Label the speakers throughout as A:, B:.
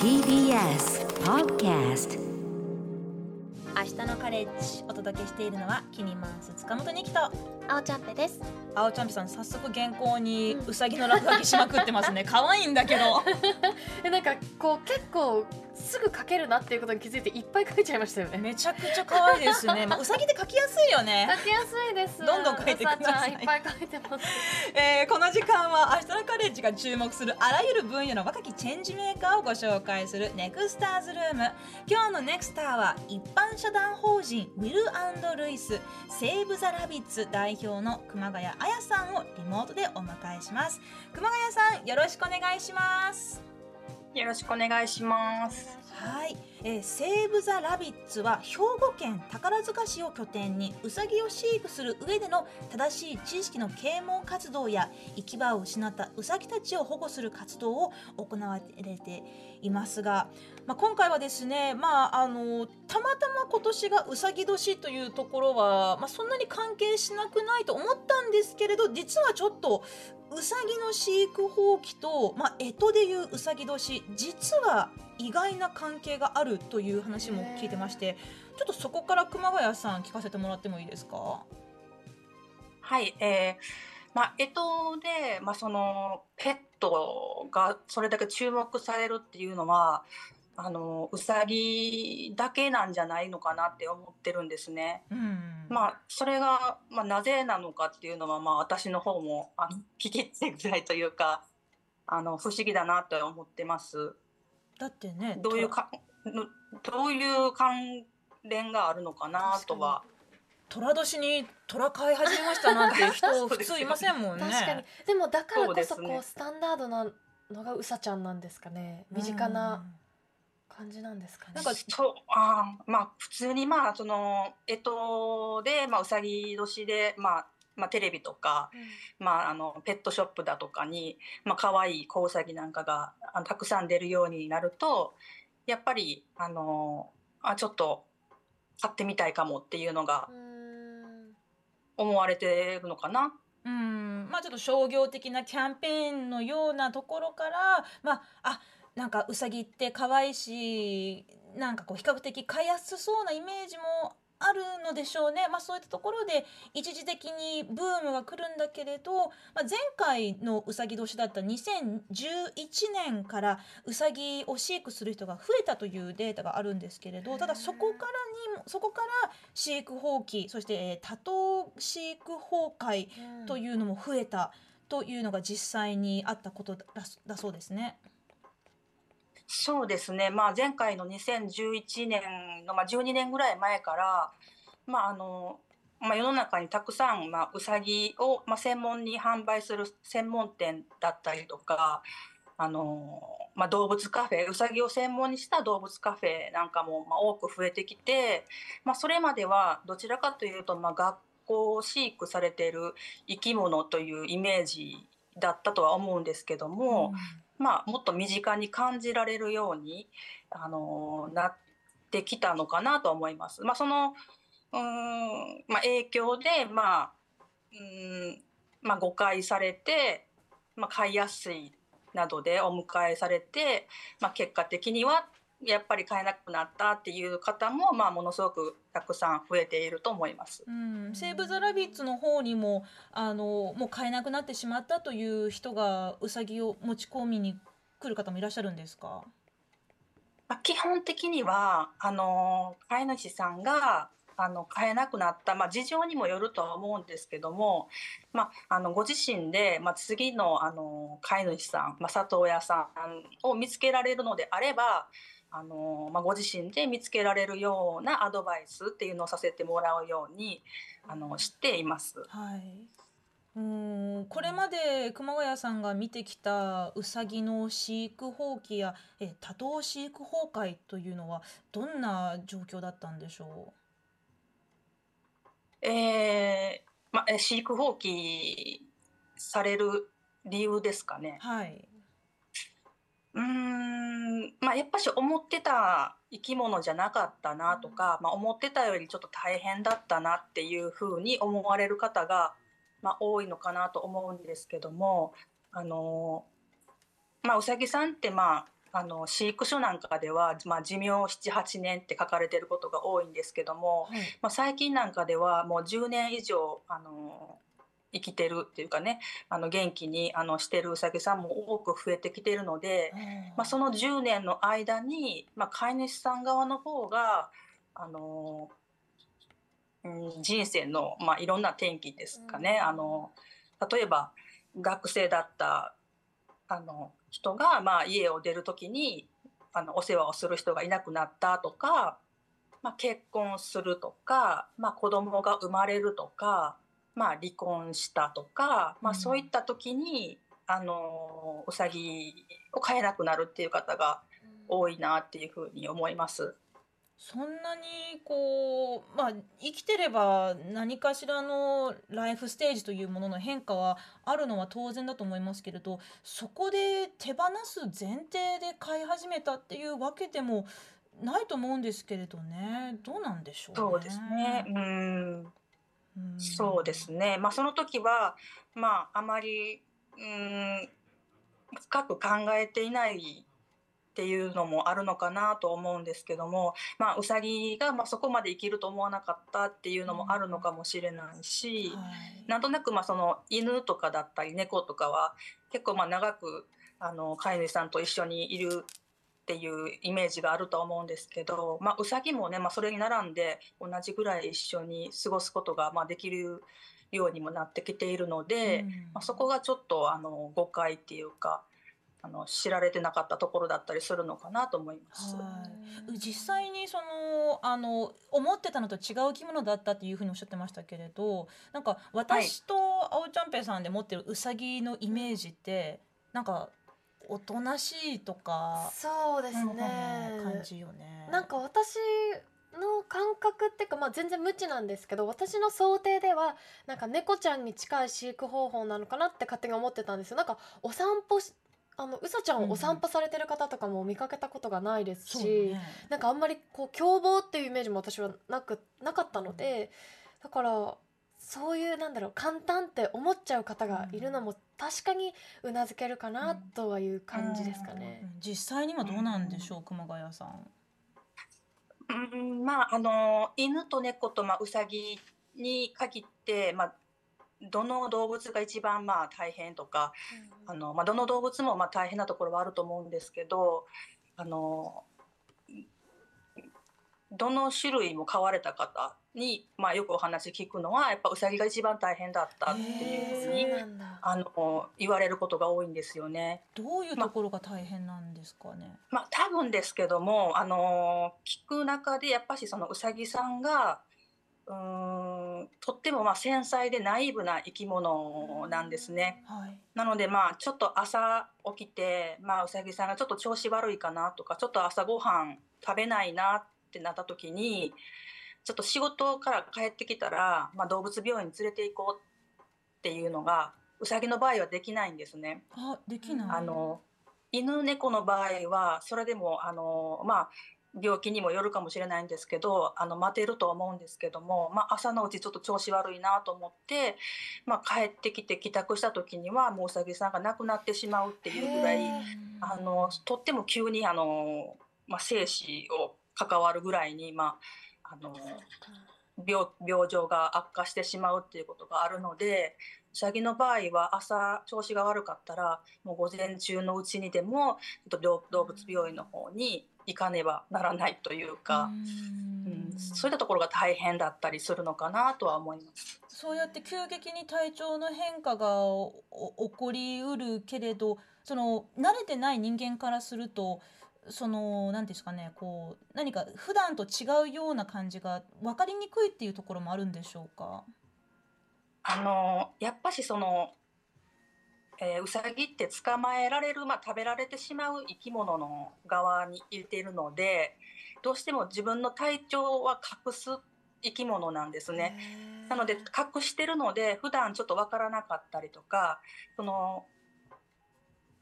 A: TBS Podcast
B: 明日のカレッジお届けしているのはキニマンス塚本にきと。
C: 青ちゃんぺです。
B: 青ちゃんぴさん早速原稿にうさぎの落書きしまくってますね 可愛いんだけど
C: えなんかこう結構すぐ書けるなっていうことに気づいていっぱい書いちゃいましたよね。
B: めちゃくちゃ可愛いですね、まあ、うさぎって書きやすいよね
C: 書きやすいです。
B: どんどん書いてください
C: いっぱい書いてます。
B: えーこの時間はアシタノカレッジが注目するあらゆる分野の若きチェンジメーカーをご紹介するネクスターズルーム今日のネクスターは一般社団法人ウィルルイスセーブ・ザ・ラビッツ代表の熊谷彩さんをリモートでお迎えします熊谷さんよろしくお願いします
D: よろしくお願いします。
B: えー、セーブ・ザ・ラビッツは兵庫県宝塚市を拠点にウサギを飼育する上での正しい知識の啓蒙活動や行き場を失ったウサギたちを保護する活動を行われていますが、まあ、今回はですね、まあ、あのたまたま今年がうさぎ年というところは、まあ、そんなに関係しなくないと思ったんですけれど実はちょっとうさぎの飼育放棄と、まあ、干支でいううさぎ年実は意外な関係があるという話も聞いてましてちょっとそこから熊谷さん聞かせてもらってもいいですか？
D: はい、えー、まあ、えっとで、まあ、そのペットがそれだけ注目されるっていうのは、あのうさぎだけなんじゃないのかなって思ってるんですね。
B: うん
D: まあ、それが、まあ、なぜなのかっていうのは、まあ、私の方もあの聞きたいぐらいというかあの不思議だなと思ってます。
B: だってね
D: どういうかのどういう関連があるのかなとは。
B: 虎年に虎飼い始めましたなんて人 普通いませんもんね
C: 確かに。でもだからこそ
D: そうね
C: こうスタンダードなのがうさちゃんなんですかね。身近な感じなんですかね。
B: なんか
D: そうあーまあ普通にまあそのえっとでまあうさぎ年でまあまあテレビとかまああのペットショップだとかにまあ可愛い子うさぎなんかがあのたくさん出るようになるとやっぱりあのあちょっと買ってみたいかもっていうのが思われてるのかな。
B: うんまあちょっと商業的なキャンペーンのようなところからまああなんかうさぎって可愛いしなんかこう比較的飼いやすそうなイメージもあるのでしょうね、まあ、そういったところで一時的にブームが来るんだけれど、まあ、前回のうさぎ年だった2011年からうさぎを飼育する人が増えたというデータがあるんですけれどただそこからにもそこから飼育放棄そしてえー多頭飼育崩壊というのも増えたというのが実際にあったことだだそうですね。
D: そうですね、まあ、前回の2011年の、まあ、12年ぐらい前から、まああのまあ、世の中にたくさん、まあ、うさぎを、まあ、専門に販売する専門店だったりとかあの、まあ、動物カフェうさぎを専門にした動物カフェなんかも、まあ、多く増えてきて、まあ、それまではどちらかというと、まあ、学校飼育されている生き物というイメージだったとは思うんですけども。まあ、もっと身近に感じられるように、あのなってきたのかなと思います。まあ、そのうーん、まあ、影響で、まあうーんまあ、誤解されて、まあ、買いやすいなどでお迎えされて、まあ、結果的にはやっぱり買えなくなったっていう方も、まあ、ものすごくたくさん増えていると思います。
B: うん、セーブ・ザ・ラビッツの方にもあのもう買えなくなってしまったという人がうさぎを持ち込みに来る方もいらっしゃるんですか？
D: まあ、基本的にはあの飼い主さんがあの飼えなくなった、まあ、事情にもよるとは思うんですけども、まあ、あのご自身で、まあ、次のあの飼い主さん、まあ、里親さんを見つけられるのであればあの、まあ、ご自身で見つけられるようなアドバイスっていうのをさせてもらうようにあのしています。
B: はいうんこれまで熊谷さんが見てきたウサギの飼育放棄やえ多頭飼育崩壊というのはどんな状況だったんでしょ
D: えーま、え飼育放棄される理由ですかね。
B: うはい
D: まあ、やっぱし思ってた生き物じゃなかったなとか、まあ、思ってたよりちょっと大変だったなっていうふうに思われる方が、まあ、多いのかなと思うんですけども、あのまあ、うさぎさんって、まあ、あの飼育書なんかでは、まあ、寿命78年って書かれてることが多いんですけども、
B: はい。
D: まあ、最近なんかではもう10年以上あの生きてるっていうかねあの元気にあのしてるうさぎさんも多く増えてきてるので、まあ、その10年の間に、まあ、飼い主さん側の方があの、うん、人生の、まあ、いろんな転機ですかね、
C: うん。
D: あの例えば学生だったあの人が、まあ、家を出る時にあのお世話をする人がいなくなったとか、まあ、結婚するとか、まあ、子供が生まれるとか、まあ、離婚したとか、まあ、
B: うん
D: そういった時に、あのうさぎを飼えなくなるっていう方が多いなっていうふうに思います。
B: そんなにこうまあ生きてれば何かしらのライフステージというものの変化はあるのは当然だと思いますけれどそこで手放す前提で飼い始めたっていうわけでもないと思うんですけれどねどうなんでしょうね。
D: そうですね。うん、
B: うん
D: そうですね。まあその時はまああまりうん深く考えていないっていうのもあるのかなと思うんですけども、まあウサギがまあそこまで生きると思わなかったっていうのもあるのかもしれないし、
B: はい
D: なんとなくまあその犬とかだったり猫とかは結構まあ長くあの飼い主さんと一緒にいるっていうイメージがあるとは思うんですけど、まあ、ウサギもね、まあ、それに並んで同じぐらい一緒に過ごすことがまあできるようにもなってきているので、
B: うん
D: まあ、そこがちょっとあの誤解っていうかあの知られてなかったところだったりするのかなと思います。
B: はい実際にそのあの思ってたのと違う生き物だったっていうふうにおっしゃってましたけれどなんか私と青ちゃんぺいさんで持ってるウサギのイメージってなんかおとなしいとか
C: そうです
B: うん
C: ね
B: うん感じよね。
C: なんか私の感覚っていうか、まあ、全然無知なんですけど私の想定ではなんか猫ちゃんに近い飼育方法なのかなって勝手に思ってたんですよ。なんかお散歩しあのうさちゃんをお散歩されてる方とかも見かけたことがないです
B: そう
C: し、
B: ね。
C: なんかあんまりこう凶暴っていうイメージも私はなくなかったのでだからそういうなんだろう簡単って思っちゃう方がいるのも確かにうなずけるかなとはいう感じですかね。
B: うん実際にはどうなんでしょう熊谷さん。
D: うんまああの犬と猫とまあウサギに限って、まあ、どの動物が一番まあ大変とかあの、まあ、どの動物もまあ大変なところはあると思うんですけどあのどの種類も飼われた方に、まあ、よくお話聞くのはやっぱウサギが一番大変だったっていうふうに、あの言われることが多いんですよね。
B: どういうところが大変なんですかね？
D: まあ、多分ですけども、あの聞く中でやっぱしそのうさぎさんがうーんとってもまあ繊細でナイーブな生き物なんですね。
B: はい。
D: なのでまあちょっと朝起きて、まあ、うさぎさんがちょっと調子悪いかなとかちょっと朝ごはん食べないなってなった時にちょっと仕事から帰ってきたら、まあ、動物病院に連れて行こうっていうのがうさぎの場合はできないんですね。
B: あできない。
D: あの犬猫の場合はそれでもあの、まあ、病気にもよるかもしれないんですけどあの待てると思うんですけども、まあ、朝のうちちょっと調子悪いなと思って、まあ、帰ってきて帰宅した時にはもううさぎさんが亡くなってしまうっていうぐらいあのとっても急にあの、まあ、生死を関わるぐらいに、まあ、あの病病状が悪化してしまうっていうことがあるのでうさぎの場合は朝調子が悪かったらもう午前中のうちにでもちょっと動動物病院の方に行かねばならないというか、うん、そういったところが大変だったりするのかなとは思います。
B: そうやって急激に体調の変化が起こりうるけれどその慣れてない人間からするとその何ですかねこう何か普段と違うような感じが分かりにくいっていうところもあるんでしょうか？
D: あのやっぱしその、えー、ウサギって捕まえられる、まあ、食べられてしまう生き物の側にいているのでどうしても自分の体調は隠す生き物なんですね。なので隠してるので普段ちょっと分からなかったりとかその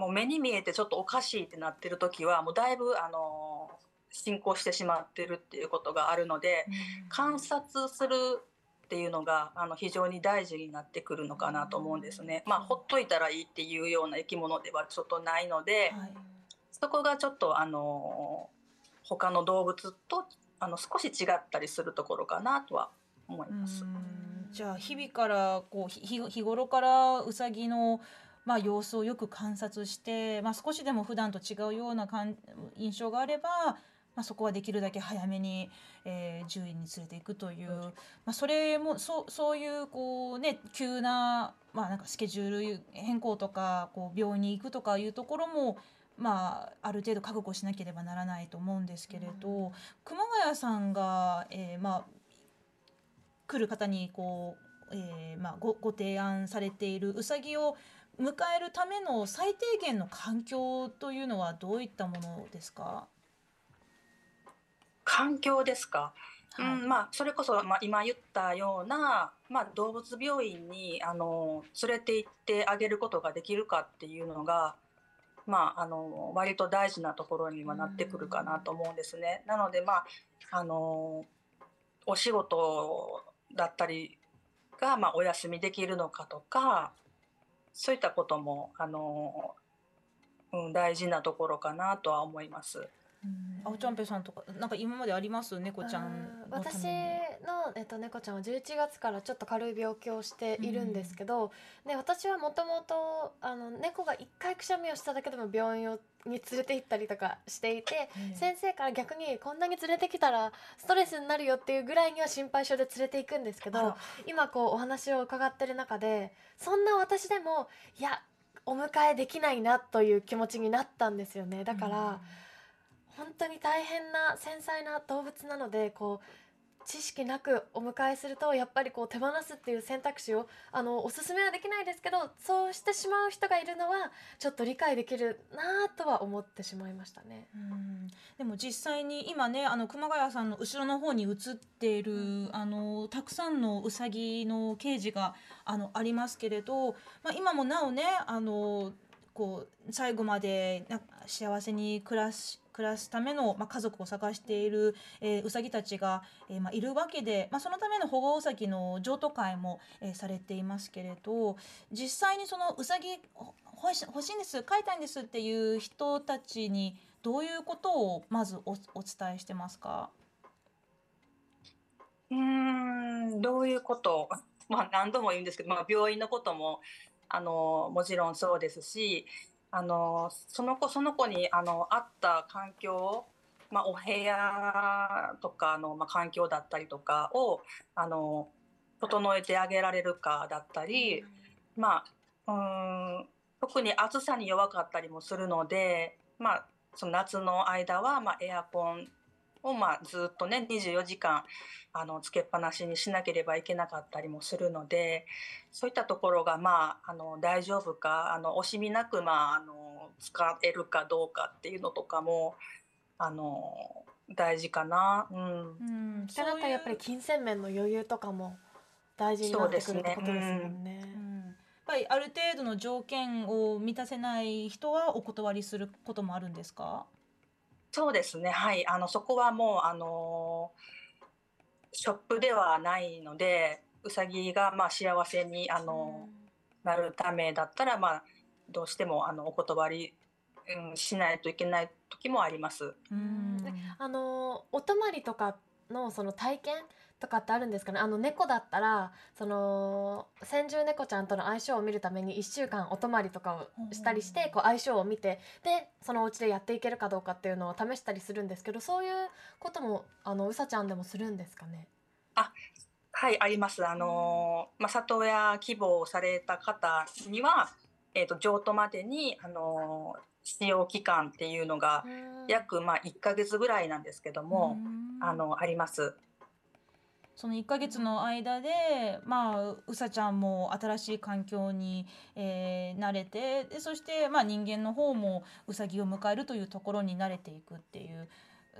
D: もう目に見えてちょっとおかしいってなってる時はもうだいぶあの進行してしまってるっていうことがあるので、観察するっていうのがあの非常に大事になってくるのかなと思うんですね。まあほっといたらいいっていうような生き物ではちょっとないので、はい、そこがちょっとあの他の動物とあの少し違ったりするところかなとは思います。
B: じゃあ日々からこう日日頃からうさぎのまあ、様子をよく観察して、まあ、少しでも普段と違うような印象があれば、まあ、そこはできるだけ早めに、えー、獣医に連れていくという、まあ、それもそそういうこう、ね、急な,、まあ、なんかスケジュール変更とかこう病院に行くとかいうところも、まあ、ある程度覚悟しなければならないと思うんですけれど、うん、熊谷さんが、えーまあ、来る方にこう、えーまあ、ごご提案されているうさぎを迎えるための最低限の環境というのはどういったものですか？
D: 環境ですか、はい、うんまあ、それこそ、まあ、今言ったような、まあ、動物病院にあの連れて行ってあげることができるかっていうのが、まあ、あの割と大事なところにはなってくるかなと思うんですね。なので、まあ、あのお仕事だったりが、まあ、お休みできるのかとかそういったこともあの、うん、大事なところかなとは思います。
B: あおちゃんぺさんとかなんか今まであります？猫ちゃん
C: 私の、えっと、猫ちゃんは11月からちょっと軽い病気をしているんですけど、うん、で私はもともと猫が1回くしゃみをしただけでも病院をに連れて行ったりとかしていて、うん、先生から逆にこんなに連れてきたらストレスになるよっていうぐらいには心配性で連れていくんですけど今こうお話を伺ってる中でそんな私でもいやお迎えできないなという気持ちになったんですよね。だから、うん、本当に大変な繊細な動物なのでこう知識なくお迎えするとやっぱりこう手放すっていう選択肢をあのおすすめはできないですけどそうしてしまう人がいるのはちょっと理解できるなとは思ってしまいましたね。
B: うんでも実際に今ねあの熊谷さんの後ろの方に映っている、うん、あのたくさんのうさぎのケージがあのありますけれど、まあ、今もなおねあのこう最後まで幸せに暮らし暮らすための、まあ、家族を探している、えー、うさぎたちが、えーまあ、いるわけで、まあ、そのための保護うさぎの譲渡会も、えー、されていますけれど実際にそのうさぎ欲し欲しいんです飼いたいんですっていう人たちにどういうことをまずおお伝えしてますか？
D: うんどういうこと？まあ何度も言うんですけど、まあ、病院のこともあのもちろんそうですしあのその子その子にあの合った環境、まあ、お部屋とかの、まあ、環境だったりとかをあの整えてあげられるかだったり、まあ、うん特に暑さに弱かったりもするので、まあ、その夏の間は、ま、エアコンを、まあ、ずっとね24時間あのつけっぱなしにしなければいけなかったりもするのでそういったところが、まあ、あの大丈夫かあの惜しみなく、まあ、あの使えるかどうかっていうのとかもあの大事かな。うん、う
C: ん、それだやっぱり金銭面の余裕とかも大事になってくるってことですもんね。
B: やっぱりある程度の条件を満たせない人はお断りすることもあるんですか？
D: そうですね。はい。あのそこはもうあのショップではないのでうさぎがまあ幸せにあの、なるためだったらまあどうしてもあのお断り、うん、しないといけない時もあります。
C: うん。あのお泊まりとかのその体験とかってあるんですかね？あの猫だったらその先住猫ちゃんとの相性を見るために1週間お泊まりとかをしたりしてこう相性を見てでそのお家でやっていけるかどうかっていうのを試したりするんですけどそういうこともあのうさちゃんでもするんですかね？
D: あはいあります。あの、まあ、里親希望された方には、えーと、譲渡までにあの使用期間っていうのが約まあ1ヶ月ぐらいなんですけどもあのあります。
B: その1ヶ月の間でまあうさちゃんも新しい環境に、えー慣れてでそしてまあ人間の方もうさぎを迎えるというところに慣れていくっていう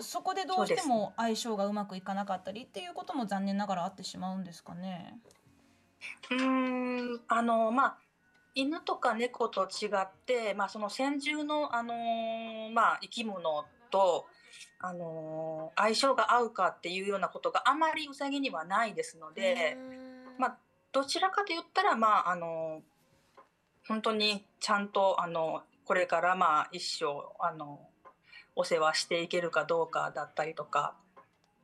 B: そこでどうしても相性がうまくいかなかったりっていうことも残念ながらあってしまうんですかね。
D: うーんあのまあ犬とか猫と違って、まあ、その先住の、あのーまあ、生き物と、あのー相性が合うかっていうようなことがあまりウサギにはないですので、まあ、どちらかと言ったら、まああの本当にちゃんと、あのこれから、まあ、一生、あのお世話していけるかどうかだったりとか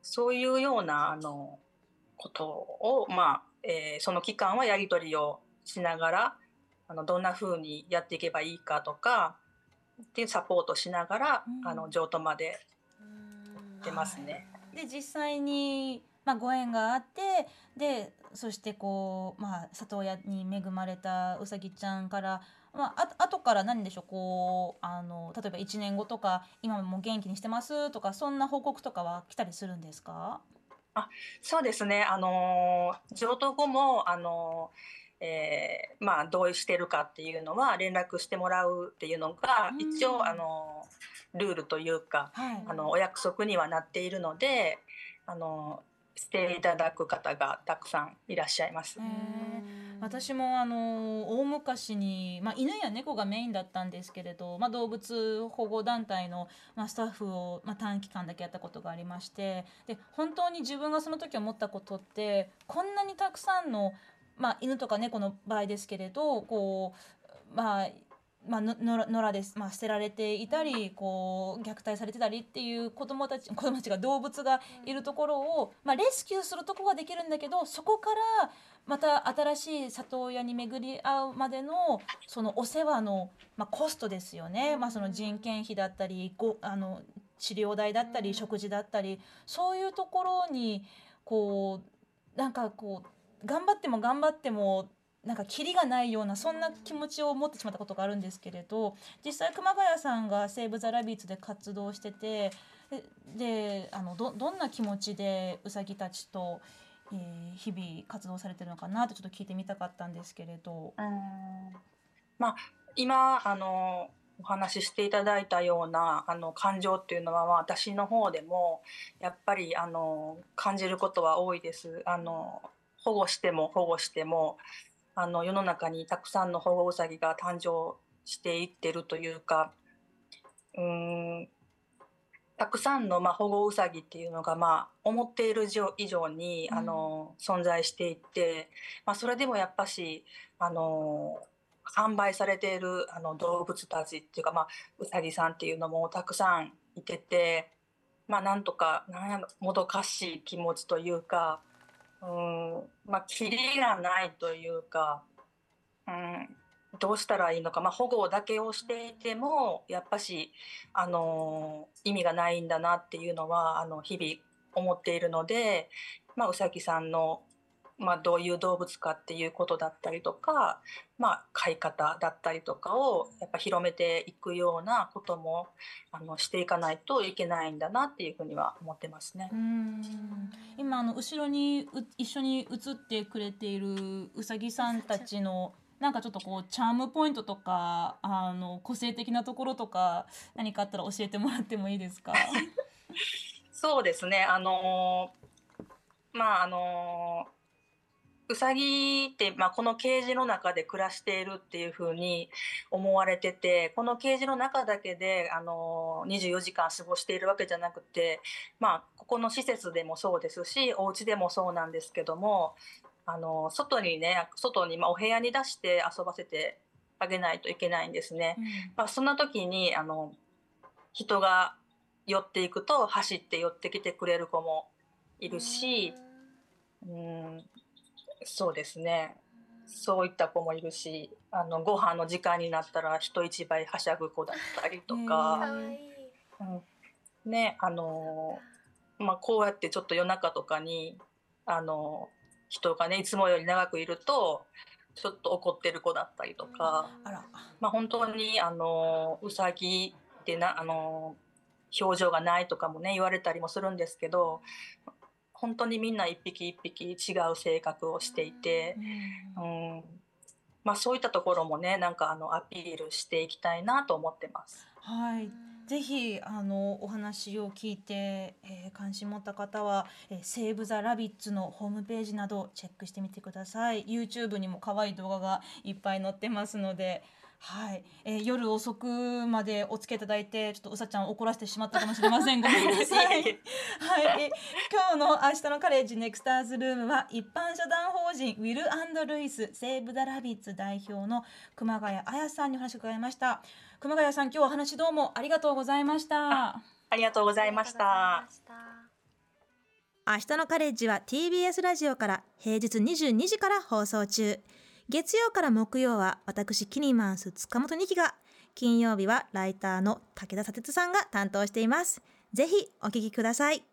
D: そういうような、あのことを、まあえーその期間はやり取りをしながらあのどんな風にやっていけばいいかとかっていうサポートしながら、
B: うん
D: あの譲渡まで出ますね。
B: で実際に、まあ、ご縁があってでそしてこう、まあ、里親に恵まれたうさぎちゃんから、まあ、あ後から何でしょうこうあの例えば1年後とか今も元気にしてますとかそんな報告とかは来たりするんですか？
D: そうですね。あのー譲渡後もあのーえーまあ同意してるかっていうのは連絡してもらうっていうのが
B: うん。
D: 一応あのールールというか
B: はい
D: あのお約束にはなっているのであのーしていただく方がたくさんいらっしゃいます。
B: へ。私もあの大昔に、まあ、犬や猫がメインだったんですけれど、まあ、動物保護団体の、まあ、スタッフを、まあ、短期間だけやったことがありましてで本当に自分がその時思ったことってこんなにたくさんの、まあ、犬とか猫の場合ですけれどこうまあまあ、野良です、まあ、捨てられていたりこう虐待されてたりっていう子供たち 子供たちが動物がいるところを、まあ、レスキューするとこはできるんだけどそこからまた新しい里親に巡り合うまでのそのお世話の、まあ、コストですよね、まあ、その人件費だったりごあの治療代だったり食事だったりそういうところにこうなんかこう頑張っても頑張ってもなんかキリがないようなそんな気持ちを持ってしまったことがあるんですけれど実際熊谷さんがセーブ・ザ・ラビッツで活動しててであのどどんな気持ちでうさぎたちと、えー日々活動されてるのかなってちょっと聞いてみたかったんですけれど。
D: まあ今あのお話ししていただいたようなあの感情っていうのは、まあ、私の方でもやっぱりあの感じることは多いです。あの保護しても保護してもあの世の中にたくさんの保護ウサギが誕生していってるというかうーんたくさんの、まあ、保護ウサギっていうのが、まあ、思っている以上に、
B: うん。
D: あの存在していって、まあ、それでもやっぱしあの販売されているあの動物たちっていうか、まあ、うさぎさんっていうのもたくさんいてて、まあ、なんとかなんやろもどかしい気持ちというかうん。まあキリがないというか、うん、どうしたらいいのか、まあ、保護だけをしていてもやっぱし、あの意味がないんだなっていうのはあの日々思っているので、まあ、うさぎさんの、まあ、どういう動物かっていうことだったりとか、まあ、飼い方だったりとかをやっぱ広めていくようなこともあのしていかないといけないんだなっていうふうには思ってますね
B: う。ん今あの後ろにう一緒に映ってくれているうさぎさんたちのなんかちょっとこうチャームポイントとかあの個性的なところとか何かあったら教えてもらってもいいですか？
D: そうですね。あのーまああのーうさぎって、まあ、このケージの中で暮らしているっていうふうに思われててこのケージの中だけで、あのー24時間過ごしているわけじゃなくて、まあ、ここの施設でもそうですしお家でもそうなんですけども、あのー外にね外に、まあ、お部屋に出して遊ばせてあげないといけないんですね。まあ、そんな時にあの人が寄っていくと走って寄ってきてくれる子もいるし、うん、そうですね。そういった子もいるしあのご飯の時間になったら人一倍はしゃぐ子だったりと
B: へ
D: か、ねあのまあ、こうやってちょっと夜中とかにあの人がねいつもより長くいるとちょっと怒ってる子だったりとか。まあ、本当にあのうさぎってなあの表情がないとかもね言われたりもするんですけど本当にみんな一匹一匹違う性格をしていて、うん。まあ、そういったところもねなんかあのアピールしていきたいなと思ってます。
B: はい。ぜひあのお話を聞いて、えー関心持った方は、えーセーブ・ザ・ラビッツのホームページなどチェックしてみてください。YouTube にも可愛い動画がいっぱい載ってますのではい、えー夜遅くまでお付き合いいただいてちょっとうさちゃんを怒らせてしまったかもしれません。ごめんなさい。はい、え今日の明日のカレッジネクスターズルームは一般社団法人ウィルルイスセーブ・ザ・ラビッツ代表の熊谷彩さんにお話を伺いました。熊谷さん今日はお話どうもありがとうございました。
D: ありがとうございました。
B: 明日のカレッジは TBS ラジオから平日22時から放送中月曜から木曜は私キニマンス塚本二希が金曜日はライターの武田砂鉄さんが担当しています。ぜひお聴きください。